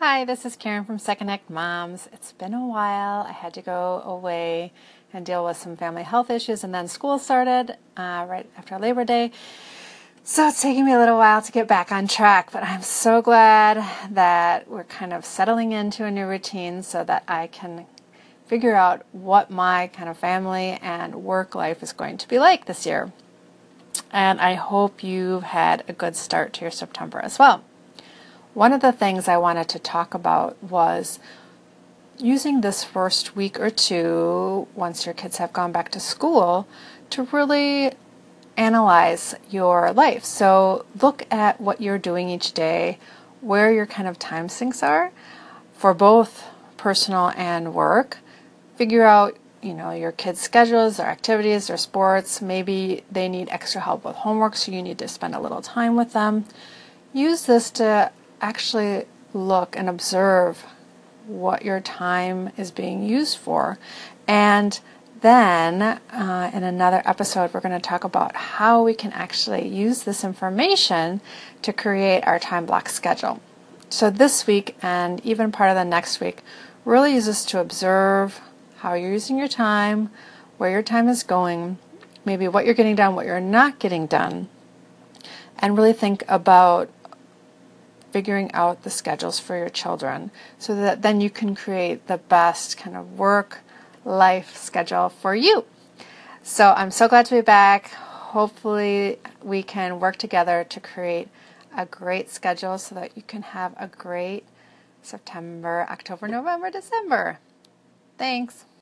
Hi, this is Karen from Second Act Moms. It's been a while. I had to go away and deal with some family health issues, and then school started uh, right after Labor Day. So it's taking me a little while to get back on track, but I'm so glad that we're kind of settling into a new routine so that I can figure out what my kind of family and work life is going to be like this year. And I hope you've had a good start to your September as well. One of the things I wanted to talk about was using this first week or two, once your kids have gone back to school, to really analyze your life. So look at what you're doing each day, where your kind of time sinks are for both personal and work. Figure out, you know, your kids' schedules, their activities, their sports. Maybe they need extra help with homework, so you need to spend a little time with them. Use this to actually look and observe what your time is being used for. And then uh, in another episode, we're going to talk about how we can actually use this information to create our time block schedule. So this week and even part of the next week, really use this to observe how you're using your time, where your time is going, maybe what you're getting done, what you're not getting done, and really think about figuring out the schedules for your children so that then you can create the best kind of work life schedule for you. So I'm so glad to be back. Hopefully, we can work together to create a great schedule so that you can have a great September, October, November, December. Thanks.